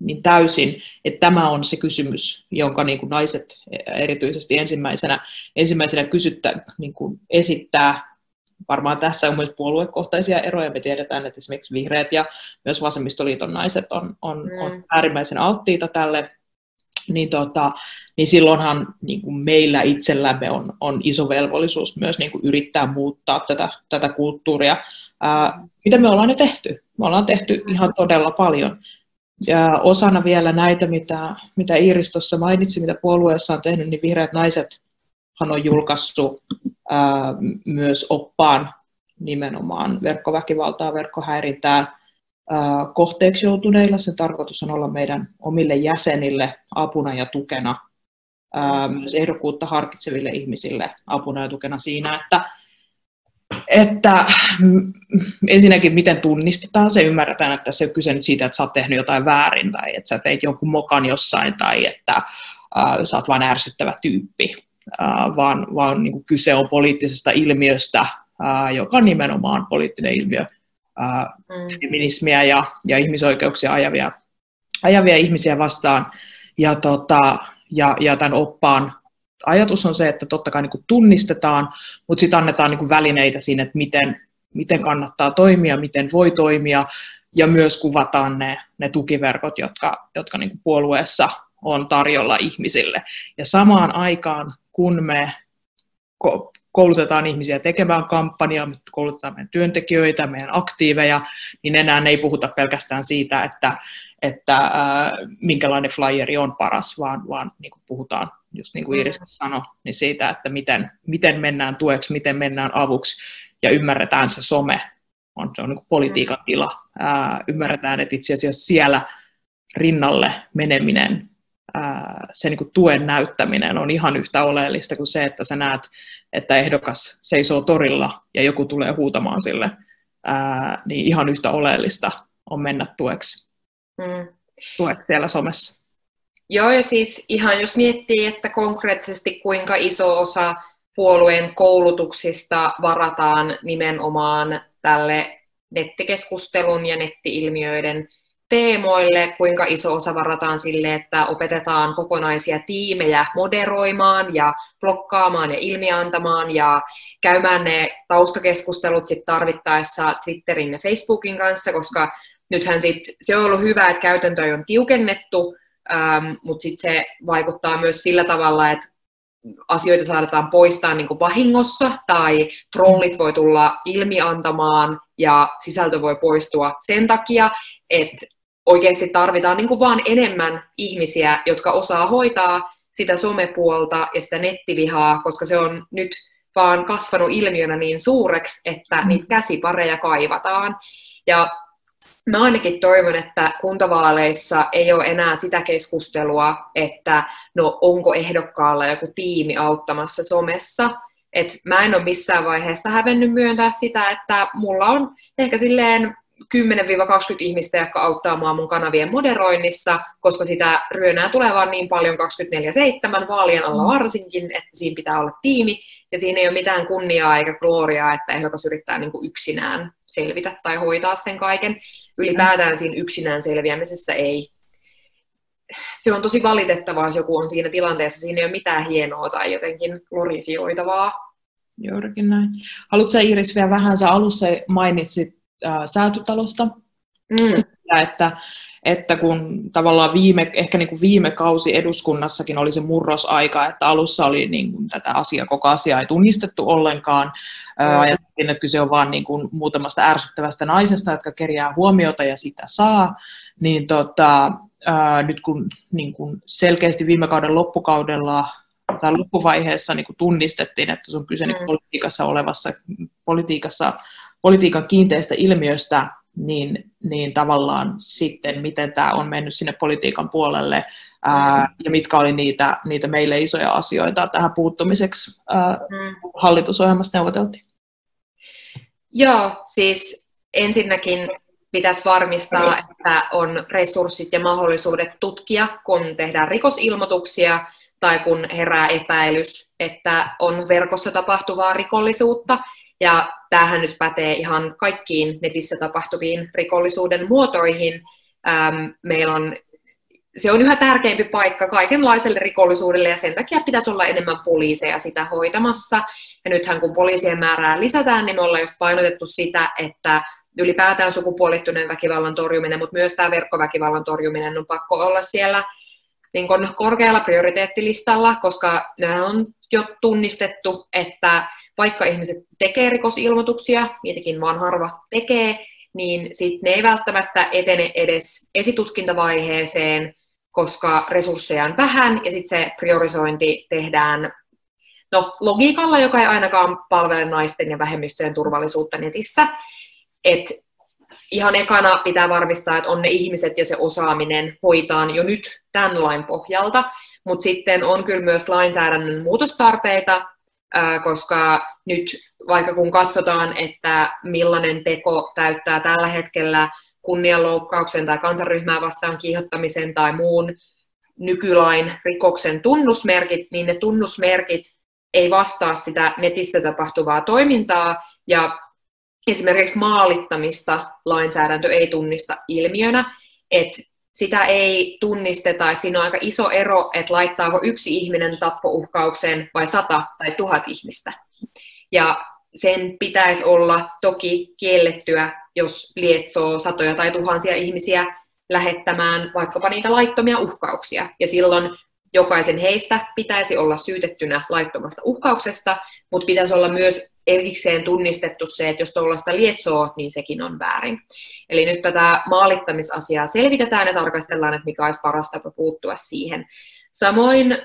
niin täysin, että tämä on se kysymys, jonka niin kuin naiset erityisesti ensimmäisenä, ensimmäisenä kysyttä, niin kuin esittää. Varmaan tässä on myös puoluekohtaisia eroja. Me tiedetään, että esimerkiksi vihreät ja myös vasemmistoliiton naiset on, on, mm. on äärimmäisen alttiita tälle niin, tota, niin silloinhan niin kuin meillä itsellämme on, on iso velvollisuus myös niin kuin yrittää muuttaa tätä, tätä kulttuuria. Ää, mitä me ollaan jo tehty? Me ollaan tehty ihan todella paljon. Ja osana vielä näitä, mitä, mitä Iiris tuossa mainitsi, mitä puolueessa on tehnyt, niin Vihreät naiset on julkaissut myös oppaan nimenomaan verkkoväkivaltaa, verkkohäirintää kohteeksi joutuneilla. Sen tarkoitus on olla meidän omille jäsenille apuna ja tukena, myös ehdokkuutta harkitseville ihmisille apuna ja tukena siinä, että, että ensinnäkin miten tunnistetaan se, ymmärretään, että se on kyse nyt siitä, että sä oot tehnyt jotain väärin tai että sä teit jonkun mokan jossain tai että äh, sä oot vain ärsyttävä tyyppi, vaan, vaan niin kuin kyse on poliittisesta ilmiöstä, joka on nimenomaan poliittinen ilmiö, mm. feminismiä ja, ja ihmisoikeuksia ajavia, ajavia ihmisiä vastaan. Ja, tota, ja, ja tämän oppaan ajatus on se, että totta kai niin kuin tunnistetaan, mutta sitten annetaan niin kuin välineitä siinä, että miten, miten kannattaa toimia, miten voi toimia, ja myös kuvataan ne, ne tukiverkot, jotka, jotka niin kuin puolueessa on tarjolla ihmisille. Ja samaan aikaan, kun me koulutetaan ihmisiä tekemään kampanjaa, koulutetaan meidän työntekijöitä, meidän aktiiveja, niin enää ei puhuta pelkästään siitä, että, että äh, minkälainen flyeri on paras, vaan, vaan niin kuin puhutaan, just niin kuin Iris mm. sanoi, niin siitä, että miten, miten mennään tueksi, miten mennään avuksi, ja ymmärretään se some, on, se on niin kuin politiikan mm. tila. Äh, ymmärretään, että itse asiassa siellä rinnalle meneminen se niin kuin tuen näyttäminen on ihan yhtä oleellista kuin se, että sä näet, että ehdokas seisoo torilla ja joku tulee huutamaan sille, ää, niin ihan yhtä oleellista on mennä tueksi, mm. tueksi siellä somessa. Joo, ja siis ihan jos miettii, että konkreettisesti kuinka iso osa puolueen koulutuksista varataan nimenomaan tälle nettikeskustelun ja nettiilmiöiden teemoille, kuinka iso osa varataan sille, että opetetaan kokonaisia tiimejä moderoimaan ja blokkaamaan ja ilmiantamaan ja käymään ne taustakeskustelut sit tarvittaessa Twitterin ja Facebookin kanssa, koska nythän sit, se on ollut hyvä, että käytäntö on tiukennettu, ähm, mutta sitten se vaikuttaa myös sillä tavalla, että asioita saadaan poistaa niin vahingossa tai trollit voi tulla ilmiantamaan ja sisältö voi poistua sen takia, että oikeasti tarvitaan niin kuin vaan enemmän ihmisiä, jotka osaa hoitaa sitä somepuolta ja sitä nettivihaa, koska se on nyt vaan kasvanut ilmiönä niin suureksi, että mm. niitä käsipareja kaivataan. Ja mä ainakin toivon, että kuntavaaleissa ei ole enää sitä keskustelua, että no onko ehdokkaalla joku tiimi auttamassa somessa. Et mä en ole missään vaiheessa hävennyt myöntää sitä, että mulla on ehkä silleen 10-20 ihmistä, jotka auttaa mua mun kanavien moderoinnissa, koska sitä ryönää tulee vaan niin paljon 24-7 vaalien alla mm. varsinkin, että siinä pitää olla tiimi, ja siinä ei ole mitään kunniaa eikä gloriaa, että ehdokas yrittää niin kuin yksinään selvitä tai hoitaa sen kaiken. Ylipäätään siinä yksinään selviämisessä ei. Se on tosi valitettavaa, jos joku on siinä tilanteessa. Siinä ei ole mitään hienoa tai jotenkin glorifioitavaa. Juurikin näin. Haluatko Iris vielä vähän, sä alussa mainitsit säätytalosta, mm. ja että, että kun tavallaan viime, ehkä niin kuin viime kausi eduskunnassakin oli se murrosaika, että alussa oli niin kuin tätä asiaa, koko asiaa ei tunnistettu ollenkaan, mm. ajattelin, että kyse on vain niin kuin muutamasta ärsyttävästä naisesta, jotka kerjää huomiota ja sitä saa, niin tota, ää, nyt kun niin kuin selkeästi viime kauden loppukaudella tai loppuvaiheessa niin kuin tunnistettiin, että se on kyse niin mm. politiikassa olevassa politiikassa, politiikan kiinteistä ilmiöstä, niin, niin tavallaan sitten, miten tämä on mennyt sinne politiikan puolelle ää, ja mitkä oli niitä, niitä meille isoja asioita tähän puuttumiseksi ää, mm. hallitusohjelmasta neuvoteltiin. Joo, siis ensinnäkin pitäisi varmistaa, että on resurssit ja mahdollisuudet tutkia, kun tehdään rikosilmoituksia tai kun herää epäilys, että on verkossa tapahtuvaa rikollisuutta. Ja tämähän nyt pätee ihan kaikkiin netissä tapahtuviin rikollisuuden muotoihin. Ähm, meillä on, se on yhä tärkeämpi paikka kaikenlaiselle rikollisuudelle ja sen takia pitäisi olla enemmän poliiseja sitä hoitamassa. Ja nythän kun poliisien määrää lisätään, niin me ollaan just painotettu sitä, että ylipäätään sukupuolittuneen väkivallan torjuminen, mutta myös tämä verkkoväkivallan torjuminen on pakko olla siellä niin korkealla prioriteettilistalla, koska nämä on jo tunnistettu, että vaikka ihmiset tekee rikosilmoituksia, niitäkin vaan harva tekee, niin sit ne ei välttämättä etene edes esitutkintavaiheeseen, koska resursseja on vähän, ja sitten se priorisointi tehdään no, logiikalla, joka ei ainakaan palvele naisten ja vähemmistöjen turvallisuutta netissä. Et ihan ekana pitää varmistaa, että on ne ihmiset ja se osaaminen hoitaan jo nyt tämän lain pohjalta, mutta sitten on kyllä myös lainsäädännön muutostarpeita, koska nyt vaikka kun katsotaan, että millainen teko täyttää tällä hetkellä kunnianloukkauksen tai kansanryhmää vastaan kiihottamisen tai muun nykylain rikoksen tunnusmerkit, niin ne tunnusmerkit ei vastaa sitä netissä tapahtuvaa toimintaa, ja esimerkiksi maalittamista lainsäädäntö ei tunnista ilmiönä, että sitä ei tunnisteta, että siinä on aika iso ero, että laittaako yksi ihminen tappouhkaukseen vai sata tai tuhat ihmistä. Ja sen pitäisi olla toki kiellettyä, jos lietsoo satoja tai tuhansia ihmisiä lähettämään vaikkapa niitä laittomia uhkauksia. Ja silloin jokaisen heistä pitäisi olla syytettynä laittomasta uhkauksesta, mutta pitäisi olla myös erikseen tunnistettu se, että jos tuollaista lietsoo, niin sekin on väärin. Eli nyt tätä maalittamisasiaa selvitetään ja tarkastellaan, että mikä olisi paras tapa puuttua siihen. Samoin,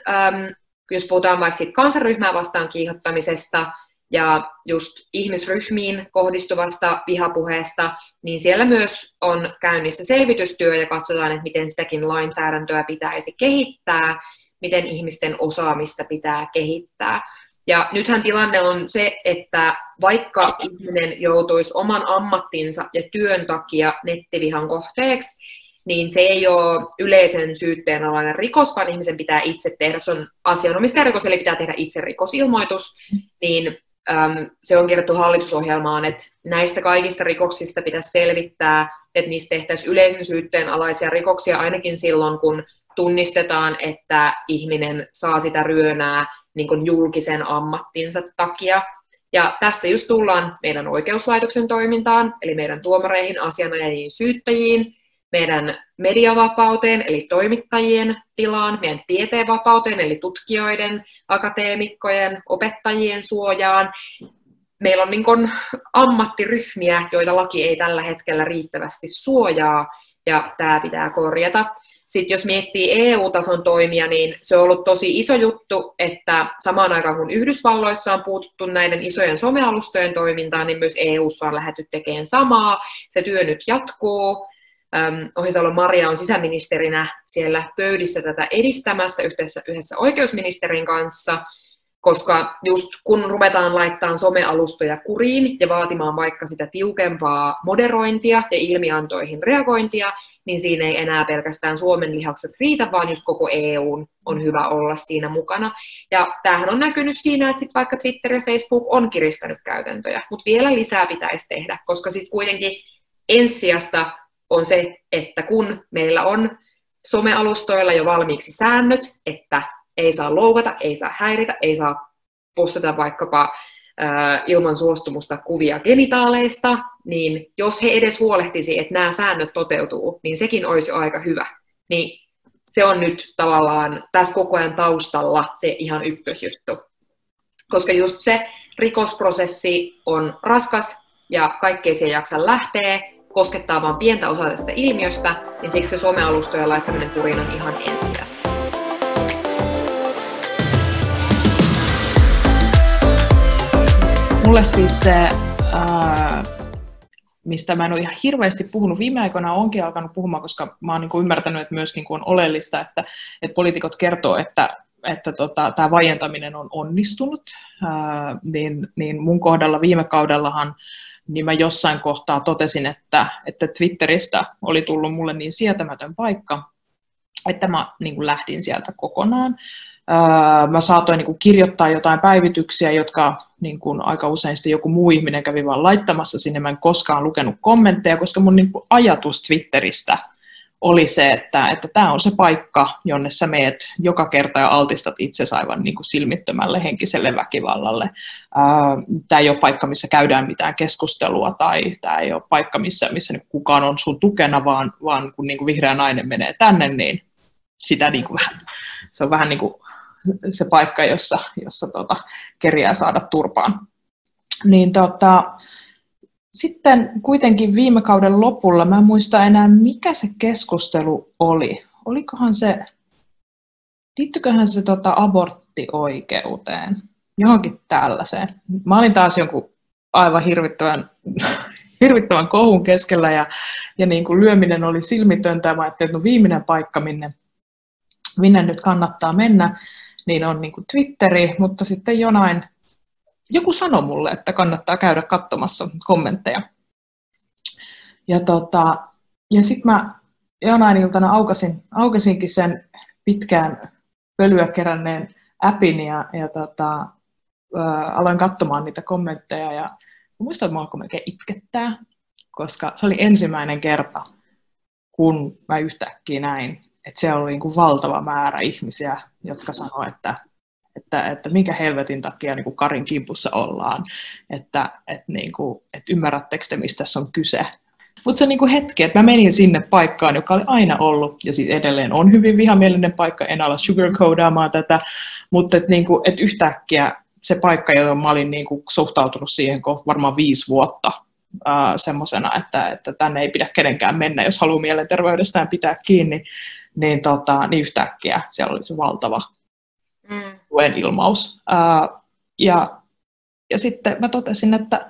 jos puhutaan vaikka kansanryhmää vastaan kiihottamisesta ja just ihmisryhmiin kohdistuvasta vihapuheesta, niin siellä myös on käynnissä selvitystyö ja katsotaan, että miten sitäkin lainsäädäntöä pitäisi kehittää, miten ihmisten osaamista pitää kehittää. Ja nythän tilanne on se, että vaikka ihminen joutuisi oman ammattinsa ja työn takia nettivihan kohteeksi, niin se ei ole yleisen syytteen alainen rikos, vaan ihmisen pitää itse tehdä, se on asianomistajarikos, eli pitää tehdä itse rikosilmoitus, niin äm, se on kirjattu hallitusohjelmaan, että näistä kaikista rikoksista pitäisi selvittää, että niistä tehtäisiin yleisen syytteen alaisia rikoksia ainakin silloin, kun tunnistetaan, että ihminen saa sitä ryönää niin kuin julkisen ammattinsa takia. Ja tässä just tullaan meidän oikeuslaitoksen toimintaan, eli meidän tuomareihin, asianajajiin, syyttäjiin, meidän mediavapauteen, eli toimittajien tilaan, meidän tieteenvapauteen, eli tutkijoiden, akateemikkojen, opettajien suojaan. Meillä on niin kuin ammattiryhmiä, joita laki ei tällä hetkellä riittävästi suojaa, ja tämä pitää korjata. Sitten jos miettii EU-tason toimia, niin se on ollut tosi iso juttu, että samaan aikaan kun Yhdysvalloissa on puututtu näiden isojen somealustojen toimintaan, niin myös EU:ssa on lähdetty tekemään samaa. Se työ nyt jatkuu. Ohisalo Maria on sisäministerinä siellä pöydissä tätä edistämässä yhdessä, yhdessä oikeusministerin kanssa. Koska just kun ruvetaan laittamaan somealustoja kuriin ja vaatimaan vaikka sitä tiukempaa moderointia ja ilmiantoihin reagointia, niin siinä ei enää pelkästään Suomen lihakset riitä, vaan just koko EU on hyvä olla siinä mukana. Ja tämähän on näkynyt siinä, että sit vaikka Twitter ja Facebook on kiristänyt käytäntöjä, mutta vielä lisää pitäisi tehdä, koska sitten kuitenkin ensijasta on se, että kun meillä on somealustoilla jo valmiiksi säännöt, että ei saa loukata, ei saa häiritä, ei saa postata vaikkapa ilman suostumusta kuvia genitaaleista, niin jos he edes huolehtisi, että nämä säännöt toteutuu, niin sekin olisi jo aika hyvä. Niin se on nyt tavallaan tässä koko ajan taustalla se ihan ykkösjuttu. Koska just se rikosprosessi on raskas ja kaikkea se jaksa lähteä, koskettaa vain pientä osaa tästä ilmiöstä, niin siksi se somealustojen laittaminen kuriin on ihan ensisijaista. Mulle siis se, ää, mistä mä en ole ihan hirveästi puhunut viime aikoina, onkin alkanut puhumaan, koska mä oon niin ymmärtänyt, että myös niin on oleellista, että, että poliitikot kertoo, että, että tota, tämä vaientaminen on onnistunut, ää, niin, niin mun kohdalla viime kaudellahan niin mä jossain kohtaa totesin, että, että Twitteristä oli tullut mulle niin sietämätön paikka, että mä niin kuin lähdin sieltä kokonaan. Mä saatoin niin kuin kirjoittaa jotain päivityksiä, jotka niin kuin aika usein sitten joku muu ihminen kävi vaan laittamassa sinne. Mä en koskaan lukenut kommentteja, koska mun niin kuin ajatus Twitteristä oli se, että, että tämä on se paikka, jonne sä meet joka kerta ja altistat itse aivan niin kuin silmittömälle henkiselle väkivallalle. Tämä ei ole paikka, missä käydään mitään keskustelua tai tämä ei ole paikka, missä, missä niin kukaan on sun tukena, vaan, vaan kun niin kuin vihreä nainen menee tänne, niin sitä niin kuin vähän, se on vähän niin kuin se paikka, jossa, jossa tota, kerjää saada turpaan. Niin tota, sitten kuitenkin viime kauden lopulla, mä en muista enää mikä se keskustelu oli. Olikohan se, liittyköhän se tota aborttioikeuteen, johonkin tällaiseen. Mä olin taas jonkun aivan hirvittävän, hirvittävän kohun keskellä ja, ja niin kuin lyöminen oli silmitöntä. Mä ajattelin, että no viimeinen paikka, minne, minne nyt kannattaa mennä, niin on niin kuin Twitteri, mutta sitten jonain joku sanoi mulle, että kannattaa käydä katsomassa kommentteja. Ja, tota, ja sitten mä jonain iltana aukasin, aukasinkin sen pitkään pölyä keränneen appin ja, ja tota, ä, aloin katsomaan niitä kommentteja ja muistan, että mä alkoi melkein itkettää, koska se oli ensimmäinen kerta, kun mä yhtäkkiä näin, että siellä oli niin kuin valtava määrä ihmisiä, jotka sanoivat, että että, että minkä helvetin takia niin kuin Karin kimpussa ollaan, että, että, niin kuin, että ymmärrättekö te, mistä tässä on kyse. Mutta se niin kuin hetki, että mä menin sinne paikkaan, joka oli aina ollut, ja siis edelleen on hyvin vihamielinen paikka, en ala sugarcoadaamaan tätä, mutta että, niin kuin, että yhtäkkiä se paikka, johon mä olin niin kuin suhtautunut siihen varmaan viisi vuotta, semmoisena, että, että tänne ei pidä kenenkään mennä, jos haluaa mielenterveydestään pitää kiinni, niin, tota, niin yhtäkkiä siellä oli se valtava mm. tuen ilmaus. Ää, ja, ja sitten mä totesin, että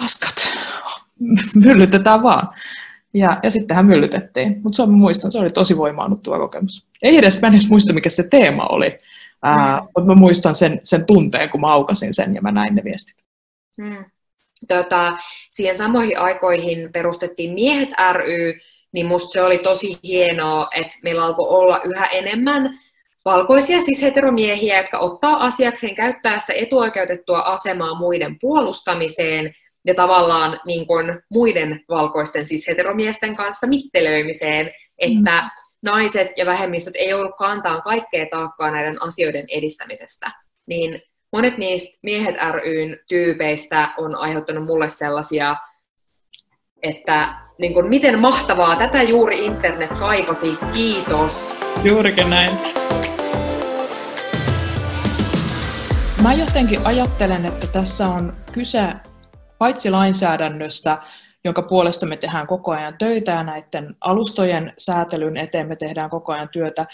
paskat, myllytetään vaan. Ja, ja sittenhän myllytettiin. Mutta se on, muistan, se oli tosi voimaannuttava kokemus. Ei edes, mä en edes muista, mikä se teema oli. Ää, mm. Mutta mä muistan sen, sen tunteen, kun mä aukasin sen ja mä näin ne viestit. Mm. Tota, siihen samoihin aikoihin perustettiin Miehet ry, niin musta se oli tosi hienoa, että meillä alkoi olla yhä enemmän valkoisia siis heteromiehiä, jotka ottaa asiakseen käyttää sitä etuoikeutettua asemaa muiden puolustamiseen ja tavallaan niin kuin muiden valkoisten siis heteromiesten kanssa mittelöimiseen, että mm. naiset ja vähemmistöt ei joudu kantaa kaikkea taakkaa näiden asioiden edistämisestä. Niin monet niistä Miehet ryn tyypeistä on aiheuttanut mulle sellaisia, että niin kuin, miten mahtavaa, tätä juuri internet kaipasi, kiitos. Juurikin näin. Mä jotenkin ajattelen, että tässä on kyse paitsi lainsäädännöstä, jonka puolesta me tehdään koko ajan töitä ja näiden alustojen säätelyn eteen me tehdään koko ajan työtä,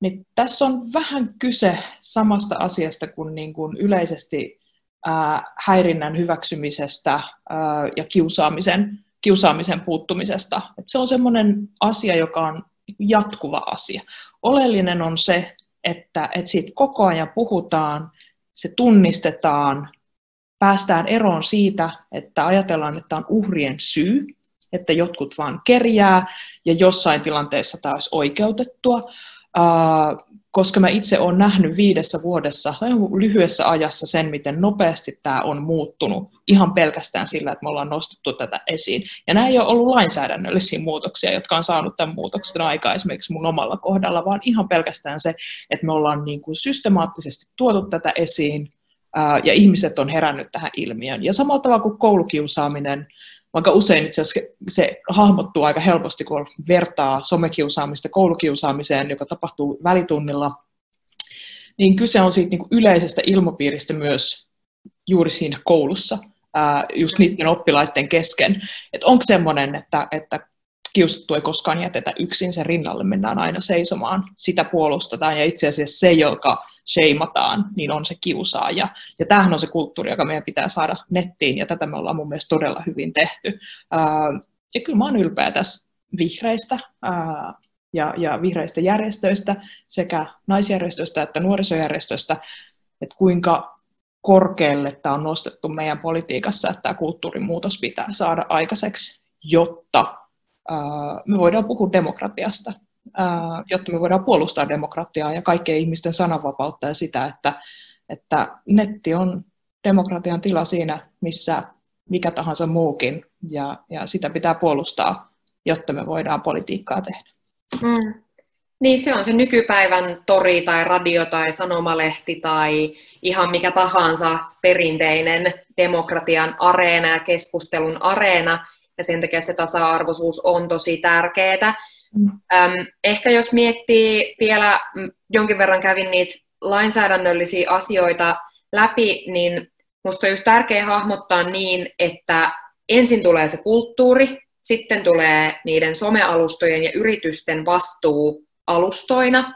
niin tässä on vähän kyse samasta asiasta kuin, niin kuin yleisesti ää, häirinnän hyväksymisestä ää, ja kiusaamisen, kiusaamisen puuttumisesta. Et se on sellainen asia, joka on jatkuva asia. Oleellinen on se, että, että siitä koko ajan puhutaan se tunnistetaan, päästään eroon siitä, että ajatellaan, että on uhrien syy, että jotkut vaan kerjää ja jossain tilanteessa olisi oikeutettua, koska mä itse olen nähnyt viidessä vuodessa, lyhyessä ajassa sen, miten nopeasti tämä on muuttunut ihan pelkästään sillä, että me ollaan nostettu tätä esiin. Ja nämä ei ole ollut lainsäädännöllisiä muutoksia, jotka on saanut tämän muutoksen aikaa esimerkiksi mun omalla kohdalla, vaan ihan pelkästään se, että me ollaan niin kuin systemaattisesti tuotu tätä esiin, ja ihmiset on herännyt tähän ilmiön. Ja samalla tavalla kuin koulukiusaaminen, vaikka usein itse asiassa se hahmottuu aika helposti, kun vertaa somekiusaamista koulukiusaamiseen, joka tapahtuu välitunnilla, niin kyse on siitä niin kuin yleisestä ilmapiiristä myös juuri siinä koulussa, just niiden oppilaiden kesken. Että onko semmoinen, että, että kiusattu ei koskaan jätetä yksin, sen rinnalle mennään aina seisomaan, sitä puolustetaan ja itse asiassa se, joka sheimataan, niin on se kiusaaja. Ja tämähän on se kulttuuri, joka meidän pitää saada nettiin ja tätä me ollaan mun mielestä todella hyvin tehty. Ja kyllä mä oon ylpeä tässä vihreistä ja, ja vihreistä järjestöistä sekä naisjärjestöistä että nuorisojärjestöistä, että kuinka korkealle tämä on nostettu meidän politiikassa, että tämä kulttuurimuutos pitää saada aikaiseksi, jotta me voidaan puhua demokratiasta, jotta me voidaan puolustaa demokratiaa ja kaikkien ihmisten sananvapautta ja sitä, että, että netti on demokratian tila siinä, missä mikä tahansa muukin, ja, ja sitä pitää puolustaa, jotta me voidaan politiikkaa tehdä. Mm. Niin se on se nykypäivän tori tai radio tai sanomalehti tai ihan mikä tahansa perinteinen demokratian areena ja keskustelun areena, ja sen takia se tasa-arvoisuus on tosi tärkeää. Mm. Ehkä jos miettii vielä, jonkin verran kävin niitä lainsäädännöllisiä asioita läpi, niin minusta on just tärkeää hahmottaa niin, että ensin tulee se kulttuuri, sitten tulee niiden somealustojen ja yritysten vastuu alustoina,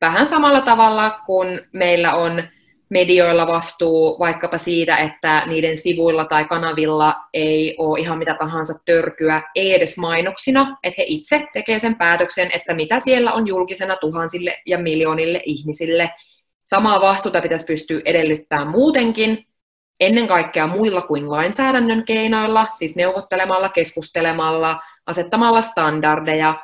vähän samalla tavalla kuin meillä on medioilla vastuu vaikkapa siitä, että niiden sivuilla tai kanavilla ei ole ihan mitä tahansa törkyä, ei edes mainoksina, että he itse tekevät sen päätöksen, että mitä siellä on julkisena tuhansille ja miljoonille ihmisille. Samaa vastuuta pitäisi pystyä edellyttämään muutenkin, ennen kaikkea muilla kuin lainsäädännön keinoilla, siis neuvottelemalla, keskustelemalla, asettamalla standardeja,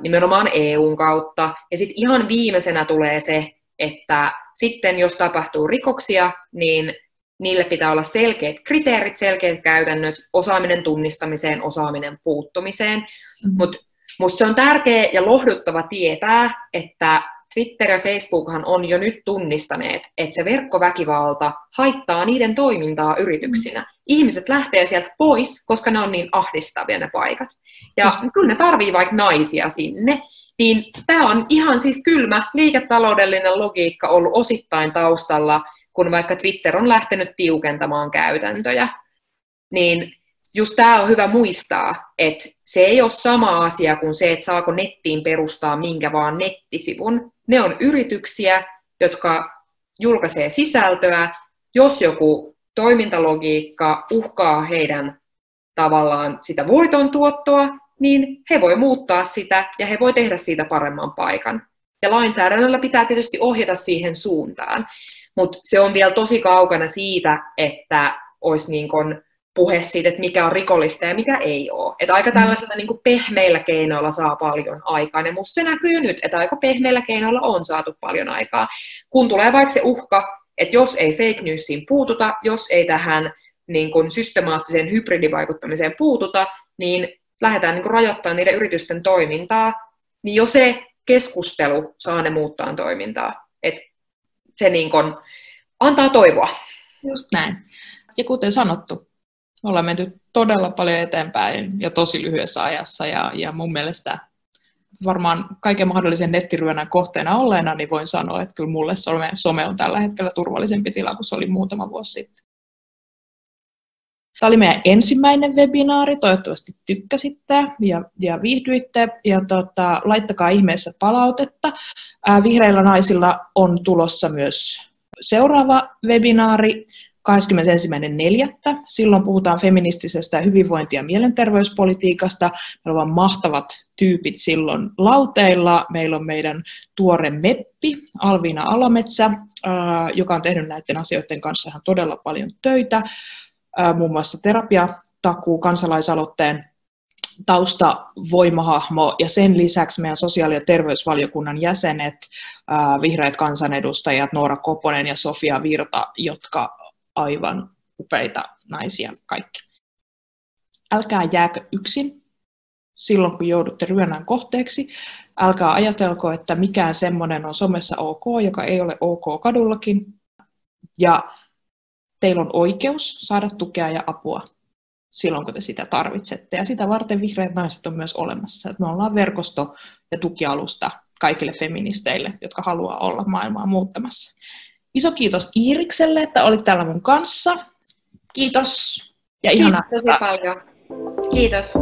nimenomaan EUn kautta. Ja sitten ihan viimeisenä tulee se, että sitten jos tapahtuu rikoksia, niin niille pitää olla selkeät kriteerit, selkeät käytännöt, osaaminen tunnistamiseen, osaaminen puuttumiseen. Mm-hmm. Mutta minusta se on tärkeä ja lohduttava tietää, että Twitter ja Facebookhan on jo nyt tunnistaneet, että se verkkoväkivalta haittaa niiden toimintaa yrityksinä. Mm. Ihmiset lähtee sieltä pois, koska ne on niin ahdistavia ne paikat. Ja Just. kyllä ne tarvii vaikka naisia sinne. Niin tämä on ihan siis kylmä liiketaloudellinen logiikka ollut osittain taustalla, kun vaikka Twitter on lähtenyt tiukentamaan käytäntöjä. Niin just tämä on hyvä muistaa, että se ei ole sama asia kuin se, että saako nettiin perustaa minkä vaan nettisivun. Ne on yrityksiä, jotka julkaisee sisältöä. Jos joku toimintalogiikka uhkaa heidän tavallaan sitä voiton tuottoa, niin he voi muuttaa sitä ja he voi tehdä siitä paremman paikan. Ja lainsäädännöllä pitää tietysti ohjata siihen suuntaan. Mutta se on vielä tosi kaukana siitä, että olisi niin kun puhe siitä, että mikä on rikollista ja mikä ei ole. Että aika mm. tällaisilla niin pehmeillä keinoilla saa paljon aikaa. Ja musta se näkyy nyt, että aika pehmeillä keinoilla on saatu paljon aikaa. Kun tulee vaikka se uhka, että jos ei fake newsiin puututa, jos ei tähän niin kuin systemaattiseen hybridivaikuttamiseen puututa, niin lähdetään niin rajoittamaan niiden yritysten toimintaa, niin jo se keskustelu saa ne muuttaa toimintaa. Et se niin kuin antaa toivoa. Just näin. Ja kuten sanottu, me ollaan menty todella paljon eteenpäin ja tosi lyhyessä ajassa ja, ja mun mielestä varmaan kaiken mahdollisen nettiryönän kohteena olleena, niin voin sanoa, että kyllä mulle some, some on tällä hetkellä turvallisempi tila kuin se oli muutama vuosi sitten. Tämä oli meidän ensimmäinen webinaari, toivottavasti tykkäsitte ja, ja viihdyitte ja tota, laittakaa ihmeessä palautetta. Ää, Vihreillä naisilla on tulossa myös seuraava webinaari, 21.4. Silloin puhutaan feministisestä hyvinvointi- ja mielenterveyspolitiikasta. Meillä on mahtavat tyypit silloin lauteilla. Meillä on meidän tuore meppi Alviina Alametsä, joka on tehnyt näiden asioiden kanssa ihan todella paljon töitä. Muun muassa terapiatakuu kansalaisaloitteen taustavoimahahmo ja sen lisäksi meidän sosiaali- ja terveysvaliokunnan jäsenet, vihreät kansanedustajat Noora Koponen ja Sofia Virta, jotka aivan upeita naisia kaikki. Älkää jääkö yksin silloin, kun joudutte ryönän kohteeksi. Älkää ajatelko, että mikään semmoinen on somessa ok, joka ei ole ok kadullakin. Ja teillä on oikeus saada tukea ja apua silloin, kun te sitä tarvitsette. Ja sitä varten vihreät naiset on myös olemassa. Että me ollaan verkosto ja tukialusta kaikille feministeille, jotka haluaa olla maailmaa muuttamassa. Iso kiitos Iirikselle, että olit täällä mun kanssa. Kiitos. Ja Kiitos tosi paljon. Kiitos.